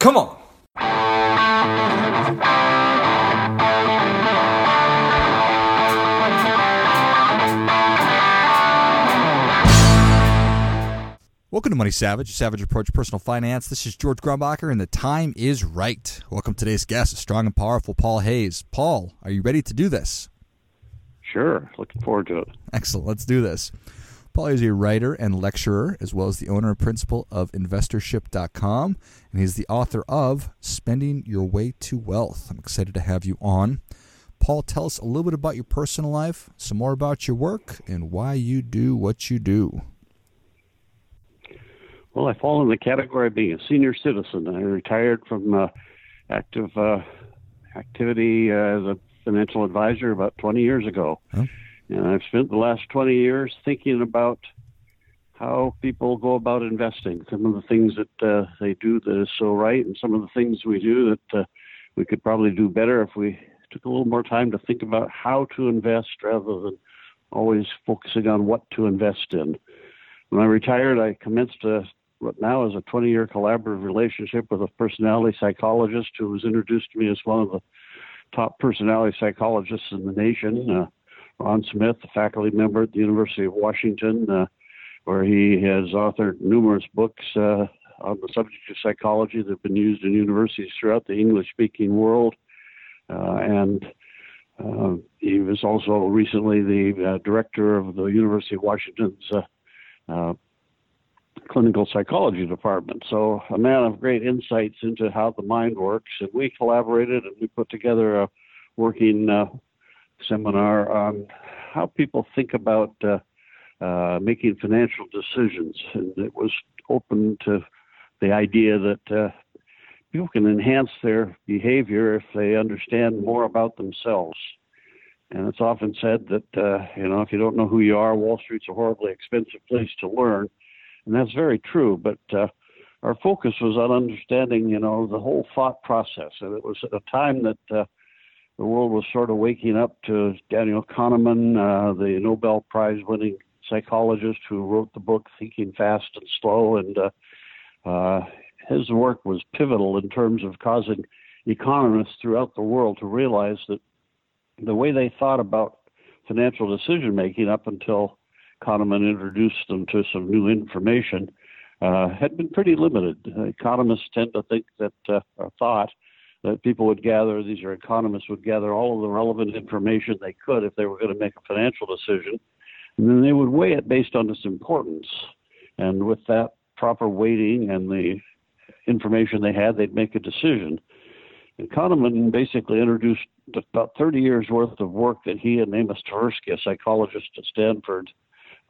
Come on. Welcome to Money Savage, Savage Approach Personal Finance. This is George Grumbacher, and the time is right. Welcome to today's guest, strong and powerful Paul Hayes. Paul, are you ready to do this? Sure. Looking forward to it. Excellent. Let's do this. Paul is a writer and lecturer, as well as the owner and principal of investorship.com, and he's the author of Spending Your Way to Wealth. I'm excited to have you on. Paul, tell us a little bit about your personal life, some more about your work, and why you do what you do. Well, I fall in the category of being a senior citizen. I retired from uh, active uh, activity uh, as a financial advisor about 20 years ago. Huh? And I've spent the last 20 years thinking about how people go about investing, some of the things that uh, they do that is so right, and some of the things we do that uh, we could probably do better if we took a little more time to think about how to invest rather than always focusing on what to invest in. When I retired, I commenced a what now is a 20 year collaborative relationship with a personality psychologist who was introduced to me as one of the top personality psychologists in the nation. Uh, Ron Smith, a faculty member at the University of Washington, uh, where he has authored numerous books uh, on the subject of psychology that have been used in universities throughout the English speaking world. Uh, and uh, he was also recently the uh, director of the University of Washington's clinical psychology department. So a man of great insights into how the mind works. And we collaborated and we put together a working uh, seminar on how people think about uh, uh, making financial decisions. And it was open to the idea that uh, people can enhance their behavior if they understand more about themselves. And it's often said that, uh, you know, if you don't know who you are, Wall Street's a horribly expensive place to learn and that's very true. But uh, our focus was on understanding, you know, the whole thought process, and it was at a time that uh, the world was sort of waking up to Daniel Kahneman, uh, the Nobel Prize-winning psychologist who wrote the book Thinking Fast and Slow, and uh, uh, his work was pivotal in terms of causing economists throughout the world to realize that the way they thought about financial decision making up until Kahneman introduced them to some new information, uh, had been pretty limited. Uh, economists tend to think that, uh, thought, that people would gather, these are economists, would gather all of the relevant information they could if they were going to make a financial decision, and then they would weigh it based on its importance. And with that proper weighting and the information they had, they'd make a decision. And Kahneman basically introduced about 30 years worth of work that he and Amos Tversky, a psychologist at Stanford,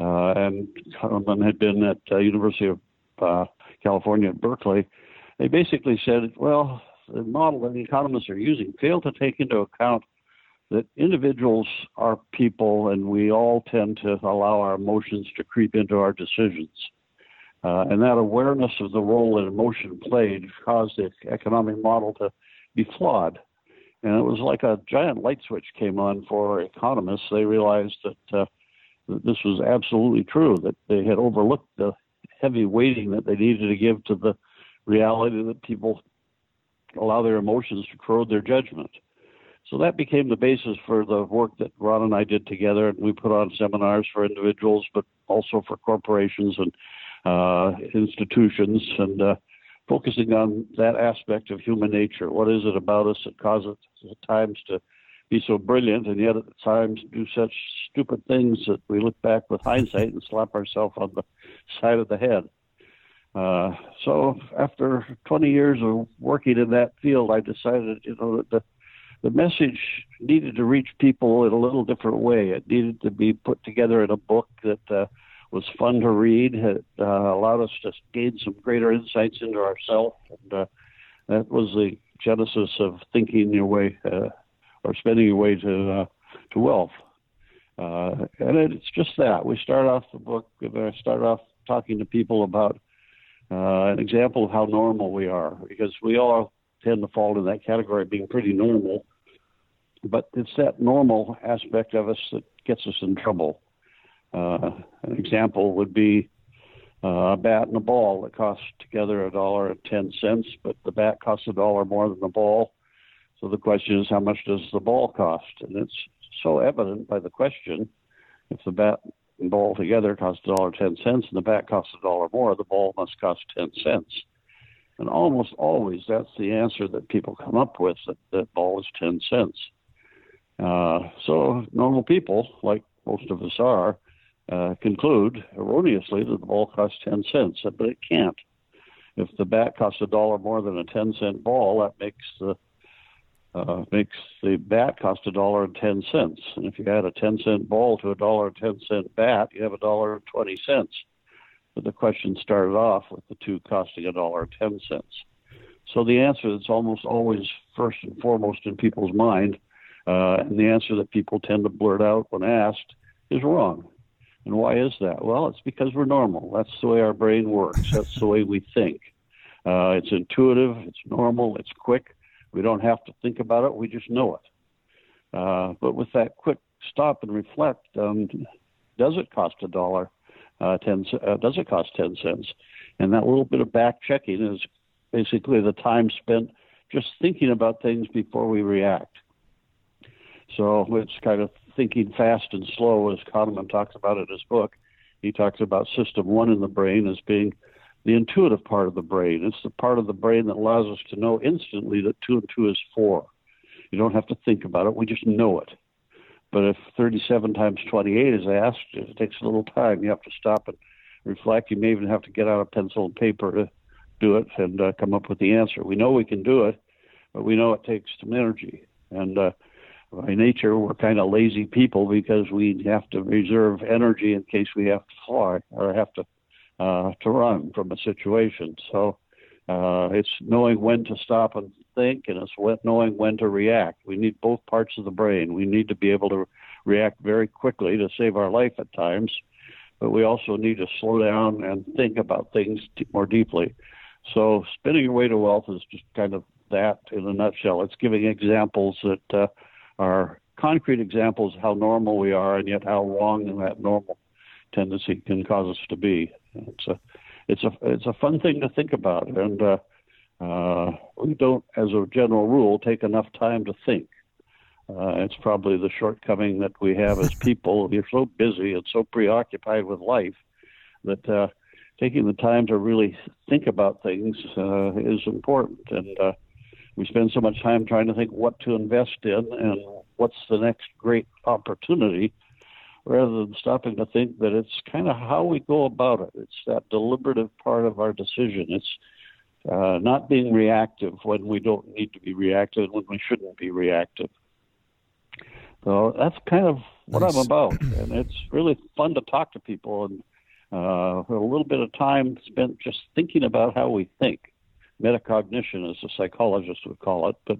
uh, and Kahneman had been at uh, University of uh, California at Berkeley. They basically said, well, the model that economists are using failed to take into account that individuals are people and we all tend to allow our emotions to creep into our decisions. Uh, and that awareness of the role that emotion played caused the economic model to be flawed. And it was like a giant light switch came on for economists. They realized that uh, that this was absolutely true, that they had overlooked the heavy weighting that they needed to give to the reality that people allow their emotions to corrode their judgment. So that became the basis for the work that Ron and I did together. And we put on seminars for individuals, but also for corporations and uh, institutions, and uh, focusing on that aspect of human nature. What is it about us that causes us at times to be so brilliant and yet at times do such stupid things that we look back with hindsight and slap ourselves on the side of the head. Uh, so after 20 years of working in that field, I decided, you know, that the, the message needed to reach people in a little different way. It needed to be put together in a book that uh, was fun to read. It uh, allowed us to gain some greater insights into ourselves, and uh, that was the genesis of thinking your way uh, or spending your way to uh, to wealth. And it's just that we start off the book. I start off talking to people about uh, an example of how normal we are, because we all tend to fall in that category of being pretty normal. But it's that normal aspect of us that gets us in trouble. Uh, an example would be uh, a bat and a ball that cost together a dollar and ten cents, but the bat costs a dollar more than the ball. So the question is, how much does the ball cost? And it's so evident by the question. If the bat ball together cost a dollar ten cents, and the bat costs a dollar more, the ball must cost ten cents. And almost always, that's the answer that people come up with. That that ball is ten cents. Uh, so normal people, like most of us are, uh, conclude erroneously that the ball costs 10 cents, but it can't. If the bat costs a dollar more than a 10 cent ball, that makes the uh, makes the bat cost a dollar and ten cents. And if you add a ten cent ball to a dollar and ten cent bat, you have a dollar and twenty cents. But the question started off with the two costing a dollar and ten cents. So the answer that's almost always first and foremost in people's mind, uh, and the answer that people tend to blurt out when asked, is wrong. And why is that? Well, it's because we're normal. That's the way our brain works. That's the way we think. Uh, it's intuitive. It's normal. It's quick. We don't have to think about it. We just know it. Uh, but with that quick stop and reflect, um, does it cost a dollar? Uh, ten? Uh, does it cost ten cents? And that little bit of back checking is basically the time spent just thinking about things before we react. So it's kind of thinking fast and slow, as Kahneman talks about in his book. He talks about system one in the brain as being the intuitive part of the brain. It's the part of the brain that allows us to know instantly that two and two is four. You don't have to think about it, we just know it. But if 37 times 28 is asked, it takes a little time. You have to stop and reflect. You may even have to get out a pencil and paper to do it and uh, come up with the answer. We know we can do it, but we know it takes some energy. And uh, by nature, we're kind of lazy people because we have to reserve energy in case we have to fly or have to uh, to run from a situation. So uh, it's knowing when to stop and think, and it's knowing when to react. We need both parts of the brain. We need to be able to react very quickly to save our life at times, but we also need to slow down and think about things more deeply. So spending your way to wealth is just kind of that in a nutshell. It's giving examples that uh, are concrete examples of how normal we are and yet how wrong that normal tendency can cause us to be. It's a it's a it's a fun thing to think about, and uh, uh, we don't, as a general rule, take enough time to think. Uh, it's probably the shortcoming that we have as people. We're so busy and so preoccupied with life that uh, taking the time to really think about things uh, is important. And uh, we spend so much time trying to think what to invest in and what's the next great opportunity rather than stopping to think that it's kind of how we go about it. It's that deliberative part of our decision. It's uh, not being reactive when we don't need to be reactive, when we shouldn't be reactive. So that's kind of what nice. I'm about, and it's really fun to talk to people and uh, a little bit of time spent just thinking about how we think metacognition, as a psychologist would call it, but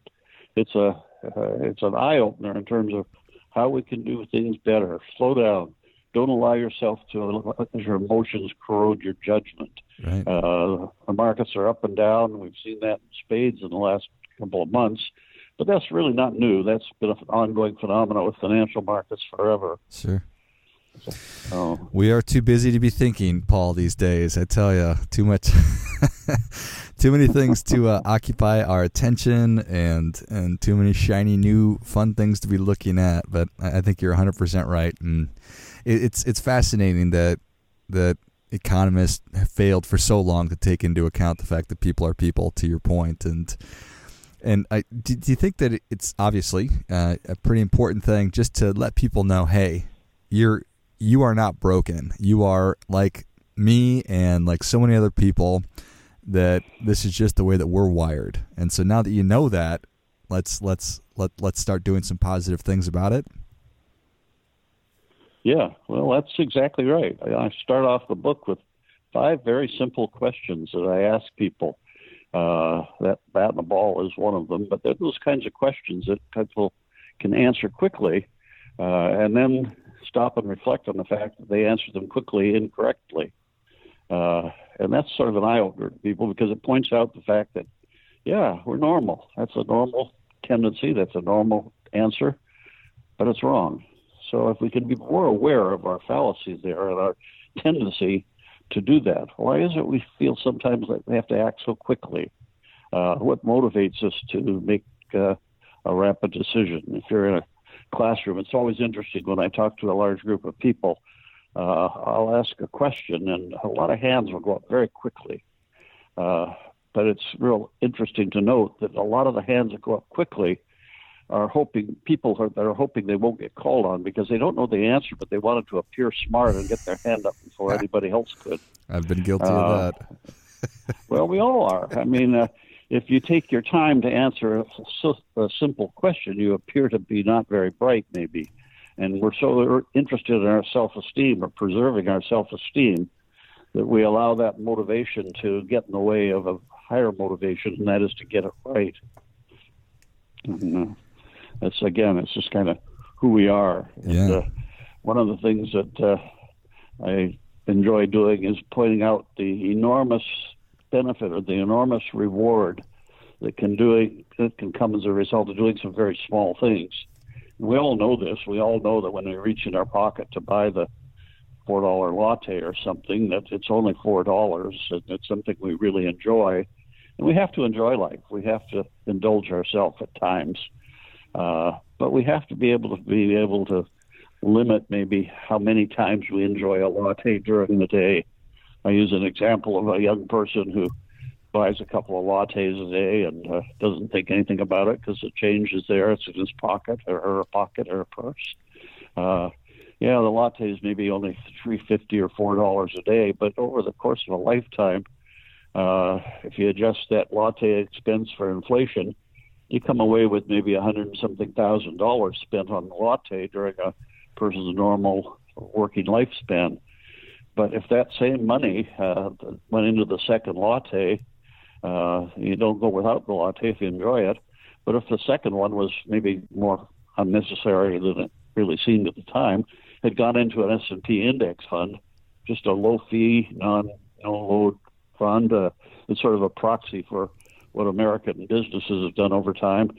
it's a uh, it's an eye opener in terms of how we can do things better. Slow down. Don't allow yourself to let your emotions corrode your judgment. Right. Uh, the markets are up and down. We've seen that in spades in the last couple of months, but that's really not new. That's been an ongoing phenomenon with financial markets forever. Sure. Oh. We are too busy to be thinking, Paul, these days. I tell you, too much, too many things to uh, occupy our attention, and and too many shiny new fun things to be looking at. But I think you're 100 percent right, and it, it's it's fascinating that that economists have failed for so long to take into account the fact that people are people. To your point, and and I, do, do you think that it's obviously uh, a pretty important thing just to let people know, hey, you're you are not broken. You are like me and like so many other people that this is just the way that we're wired. And so now that you know that, let's let's let let's start doing some positive things about it. Yeah, well, that's exactly right. I start off the book with five very simple questions that I ask people. Uh, that bat and the ball is one of them, but they're those kinds of questions that people can answer quickly, uh, and then stop and reflect on the fact that they answered them quickly incorrectly. Uh, and that's sort of an eye opener to people because it points out the fact that, yeah, we're normal. That's a normal tendency. That's a normal answer, but it's wrong. So if we can be more aware of our fallacies there and our tendency to do that? Why is it we feel sometimes that we have to act so quickly? Uh, what motivates us to make uh, a rapid decision? If you're in a classroom, it's always interesting when I talk to a large group of people. Uh, I'll ask a question, and a lot of hands will go up very quickly. Uh, but it's real interesting to note that a lot of the hands that go up quickly are hoping people are, that are hoping they won't get called on because they don't know the answer, but they wanted to appear smart and get their hand up before anybody else could. I've been guilty uh, of that. well, we all are. I mean, uh, if you take your time to answer a, a simple question, you appear to be not very bright, maybe. And we're so interested in our self esteem or preserving our self esteem that we allow that motivation to get in the way of a higher motivation, and that is to get it right. And, uh, that's again, it's just kind of who we are. Yeah. And, uh, one of the things that uh, I enjoy doing is pointing out the enormous benefit or the enormous reward that can do that can come as a result of doing some very small things. We all know this. We all know that when we reach in our pocket to buy the four dollar latte or something, that it's only four dollars and it's something we really enjoy. And we have to enjoy life. We have to indulge ourselves at times. Uh, but we have to be able to be able to limit maybe how many times we enjoy a latte during the day. I use an example of a young person who buys a couple of lattes a day and uh, doesn't think anything about it because the change is there. It's in his pocket or her pocket or a purse. Uh, yeah, the lattes may be only three fifty or four dollars a day, but over the course of a lifetime, uh, if you adjust that latte expense for inflation, you come away with maybe a hundred something thousand dollars spent on the latte during a person's normal working lifespan. But if that same money uh, went into the second latte, uh, you don't go without the latte if you enjoy it. But if the second one was maybe more unnecessary than it really seemed at the time, had gone into an S&P index fund, just a low fee, non no load fund. Uh, it's sort of a proxy for what American businesses have done over time,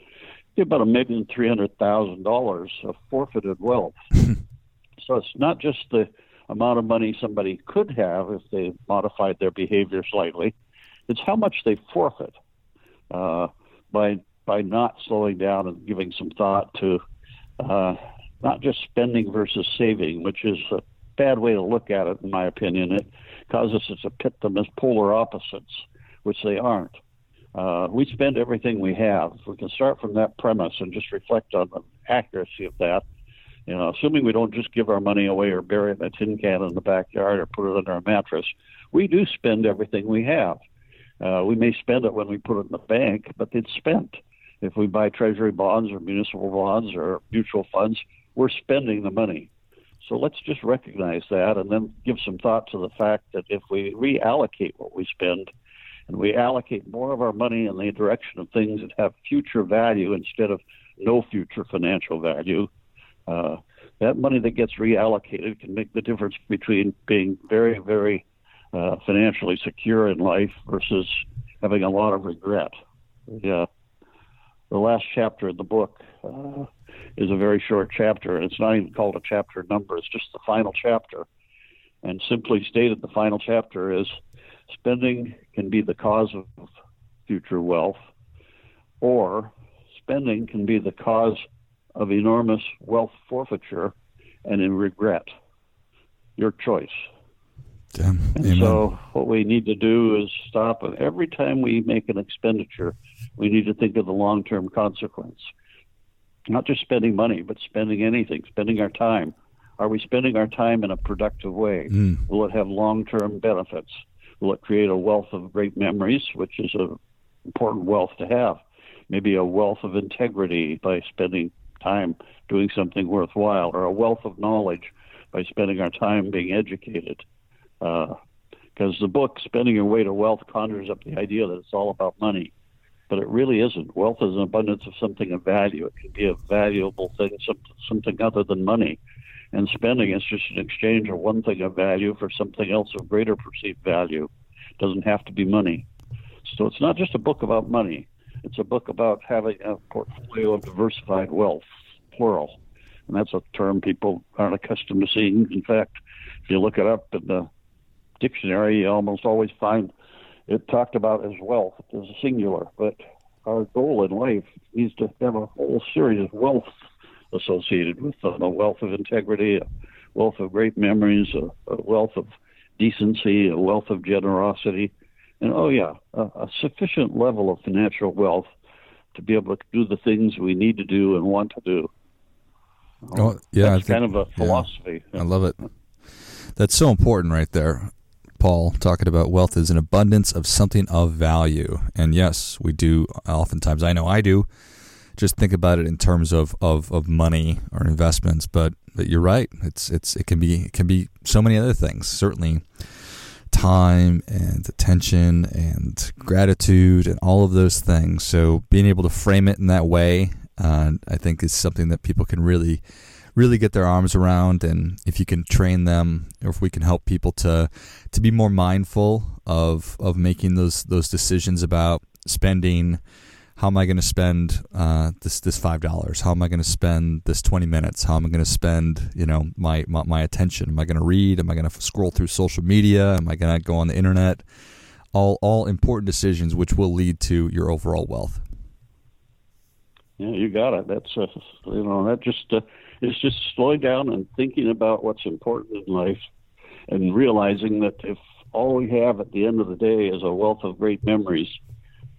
about a million three hundred thousand dollars of forfeited wealth. so it's not just the amount of money somebody could have if they modified their behavior slightly; it's how much they forfeit uh, by by not slowing down and giving some thought to uh, not just spending versus saving, which is a bad way to look at it, in my opinion. It causes us to pit them as polar opposites, which they aren't. Uh, we spend everything we have. If we can start from that premise and just reflect on the accuracy of that, you know, assuming we don't just give our money away or bury it in a tin can in the backyard or put it under a mattress, we do spend everything we have. Uh, we may spend it when we put it in the bank, but it's spent. If we buy treasury bonds or municipal bonds or mutual funds, we're spending the money. So let's just recognize that and then give some thought to the fact that if we reallocate what we spend and we allocate more of our money in the direction of things that have future value instead of no future financial value, uh, that money that gets reallocated can make the difference between being very, very uh, financially secure in life versus having a lot of regret. Yeah. The last chapter of the book uh, is a very short chapter, and it's not even called a chapter number, it's just the final chapter. And simply stated, the final chapter is spending can be the cause of future wealth, or spending can be the cause of enormous wealth forfeiture and in regret. Your choice. Damn. And Amen. so, what we need to do is stop. And every time we make an expenditure, we need to think of the long term consequence. Not just spending money, but spending anything, spending our time. Are we spending our time in a productive way? Mm. Will it have long term benefits? Will it create a wealth of great memories, which is an important wealth to have? Maybe a wealth of integrity by spending time doing something worthwhile, or a wealth of knowledge by spending our time being educated. Because uh, the book, Spending Your Way to Wealth, conjures up the idea that it's all about money. But it really isn't. Wealth is an abundance of something of value. It can be a valuable thing, something other than money and spending is just an exchange of one thing of value for something else of greater perceived value. It doesn't have to be money. So it's not just a book about money. It's a book about having a portfolio of diversified wealth, plural. And that's a term people aren't accustomed to seeing. In fact, if you look it up in the dictionary, you almost always find it talked about as wealth as a singular. But our goal in life is to have a whole series of wealth associated with them a wealth of integrity, a wealth of great memories, a, a wealth of decency, a wealth of generosity, and oh, yeah, a, a sufficient level of financial wealth to be able to do the things we need to do and want to do. Oh, yeah, that's think, kind of a philosophy. Yeah, I love it. That's so important, right there. Paul talking about wealth is an abundance of something of value. And yes, we do oftentimes, I know I do, just think about it in terms of, of, of money or investments. But, but you're right. It's, it's, it can be, it can be so many other things. Certainly time and attention and gratitude and all of those things. So being able to frame it in that way, uh, I think is something that people can really really get their arms around and if you can train them or if we can help people to to be more mindful of of making those those decisions about spending how am I going to spend uh, this this five dollars? How am I going to spend this twenty minutes? How am I going to spend you know my, my, my attention? Am I going to read? Am I going to scroll through social media? Am I going to go on the internet? All all important decisions which will lead to your overall wealth. Yeah, you got it. That's uh, you know that just uh, is just slowing down and thinking about what's important in life, and realizing that if all we have at the end of the day is a wealth of great memories,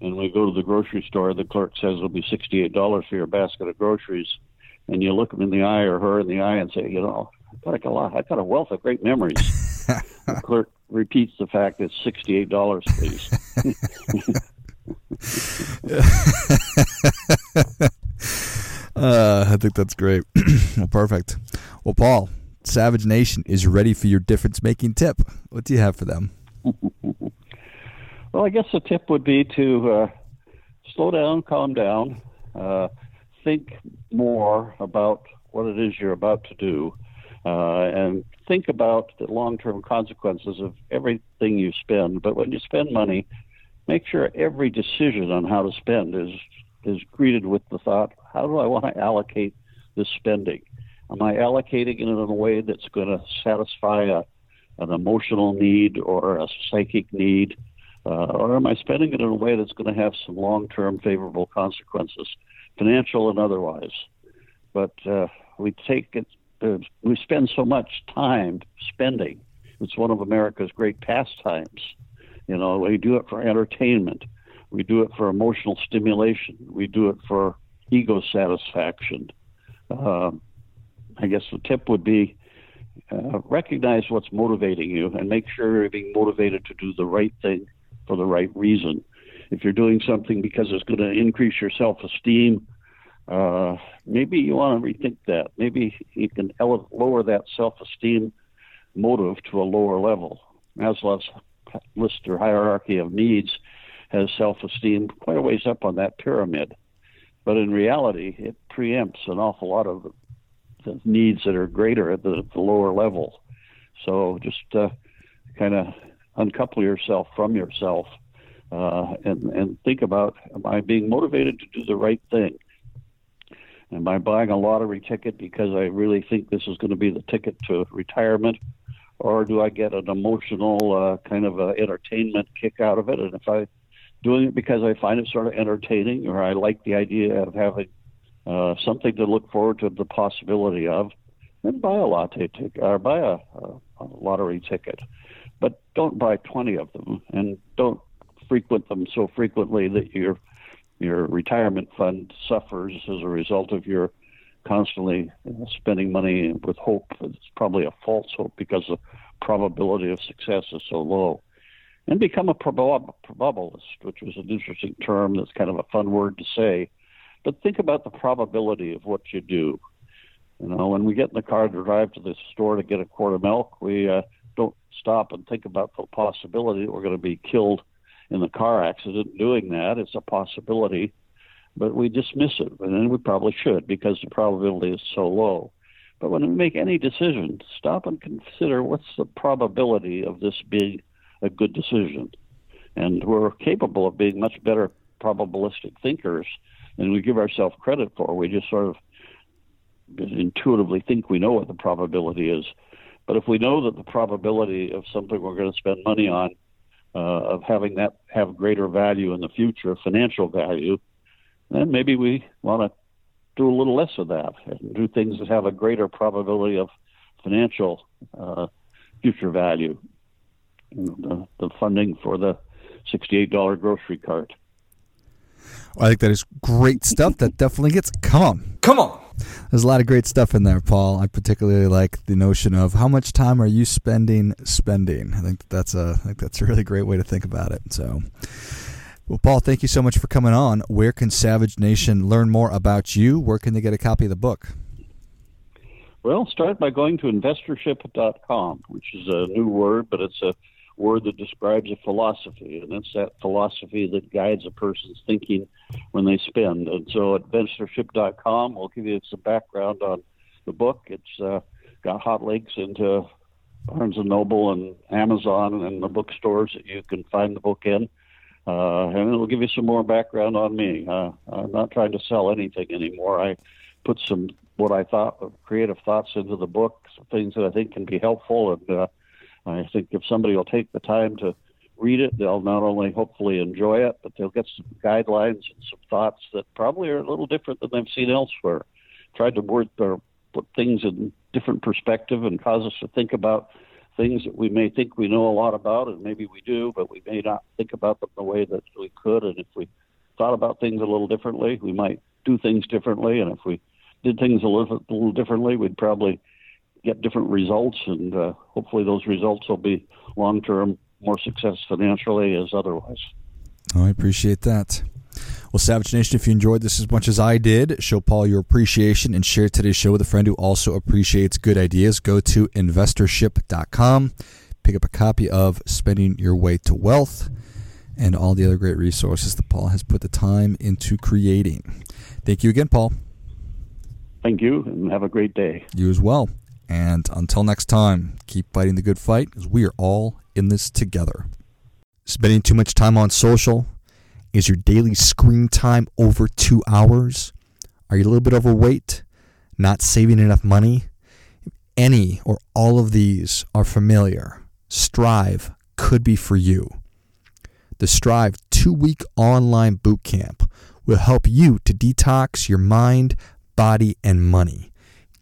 and we go to the grocery store, the clerk says it'll be sixty-eight dollars for your basket of groceries, and you look them in the eye or her in the eye and say, you know, I got a lot, I got a wealth of great memories. the clerk repeats the fact it's sixty-eight dollars, please. Uh, I think that's great. well, perfect. Well, Paul, Savage Nation is ready for your difference making tip. What do you have for them? well, I guess the tip would be to uh, slow down, calm down, uh, think more about what it is you're about to do, uh, and think about the long term consequences of everything you spend. But when you spend money, make sure every decision on how to spend is is greeted with the thought, how do I want to allocate this spending? Am I allocating it in a way that's going to satisfy a, an emotional need or a psychic need? Uh, or am I spending it in a way that's going to have some long term favorable consequences, financial and otherwise? But uh, we take it, uh, we spend so much time spending. It's one of America's great pastimes. You know, we do it for entertainment. We do it for emotional stimulation. We do it for ego satisfaction. Uh, I guess the tip would be uh, recognize what's motivating you and make sure you're being motivated to do the right thing for the right reason. If you're doing something because it's going to increase your self esteem, uh, maybe you want to rethink that. Maybe you can ele- lower that self esteem motive to a lower level. Maslow's list or hierarchy of needs has self esteem quite a ways up on that pyramid. But in reality, it preempts an awful lot of the, needs that are greater at the, the lower level. So just uh, kind of uncouple yourself from yourself uh, and, and think about am I being motivated to do the right thing? Am I buying a lottery ticket because I really think this is going to be the ticket to retirement? Or do I get an emotional uh, kind of uh, entertainment kick out of it? And if I doing it because I find it sort of entertaining, or I like the idea of having uh, something to look forward to the possibility of, then buy a latte ticket or buy a, a, a lottery ticket. But don't buy 20 of them, and don't frequent them so frequently that your your retirement fund suffers as a result of your constantly spending money with hope. It's probably a false hope because the probability of success is so low and become a probabilist, which was an interesting term that's kind of a fun word to say. But think about the probability of what you do. You know, when we get in the car to drive to the store to get a quart of milk, we uh, don't stop and think about the possibility that we're going to be killed in the car accident doing that. It's a possibility, but we dismiss it, and we probably should because the probability is so low. But when we make any decision, stop and consider what's the probability of this being a good decision. And we're capable of being much better probabilistic thinkers than we give ourselves credit for. We just sort of intuitively think we know what the probability is. But if we know that the probability of something we're going to spend money on, uh, of having that have greater value in the future, financial value, then maybe we want to do a little less of that and do things that have a greater probability of financial uh, future value. The, the funding for the $68 grocery cart. I think that is great stuff. That definitely gets. Come on. Come on. There's a lot of great stuff in there, Paul. I particularly like the notion of how much time are you spending spending. I think that's a I think that's a really great way to think about it. So, well, Paul, thank you so much for coming on. Where can Savage Nation learn more about you? Where can they get a copy of the book? Well, start by going to investorship.com, which is a new word, but it's a word that describes a philosophy, and it's that philosophy that guides a person's thinking when they spend. And so at investorship.com, we'll give you some background on the book. It's uh, got hot links into Barnes and Noble and Amazon and the bookstores that you can find the book in. Uh, and it'll give you some more background on me. Uh, I'm not trying to sell anything anymore. I put some what I thought creative thoughts into the book, things that I think can be helpful, and uh, I think if somebody will take the time to read it, they'll not only hopefully enjoy it, but they'll get some guidelines and some thoughts that probably are a little different than they've seen elsewhere. Tried to work or put things in different perspective and cause us to think about things that we may think we know a lot about, and maybe we do, but we may not think about them the way that we could. And if we thought about things a little differently, we might do things differently. And if we did things a little, a little differently, we'd probably get different results, and uh, hopefully those results will be long term more success financially as otherwise. Oh, I appreciate that. Well, Savage Nation, if you enjoyed this as much as I did, show Paul your appreciation and share today's show with a friend who also appreciates good ideas. Go to investorship.com, pick up a copy of Spending Your Way to Wealth and all the other great resources that Paul has put the time into creating. Thank you again, Paul. Thank you, and have a great day. You as well. And until next time, keep fighting the good fight because we are all in this together. Spending too much time on social? Is your daily screen time over two hours? Are you a little bit overweight? Not saving enough money? Any or all of these are familiar. Strive could be for you. The Strive two week online boot camp will help you to detox your mind, body, and money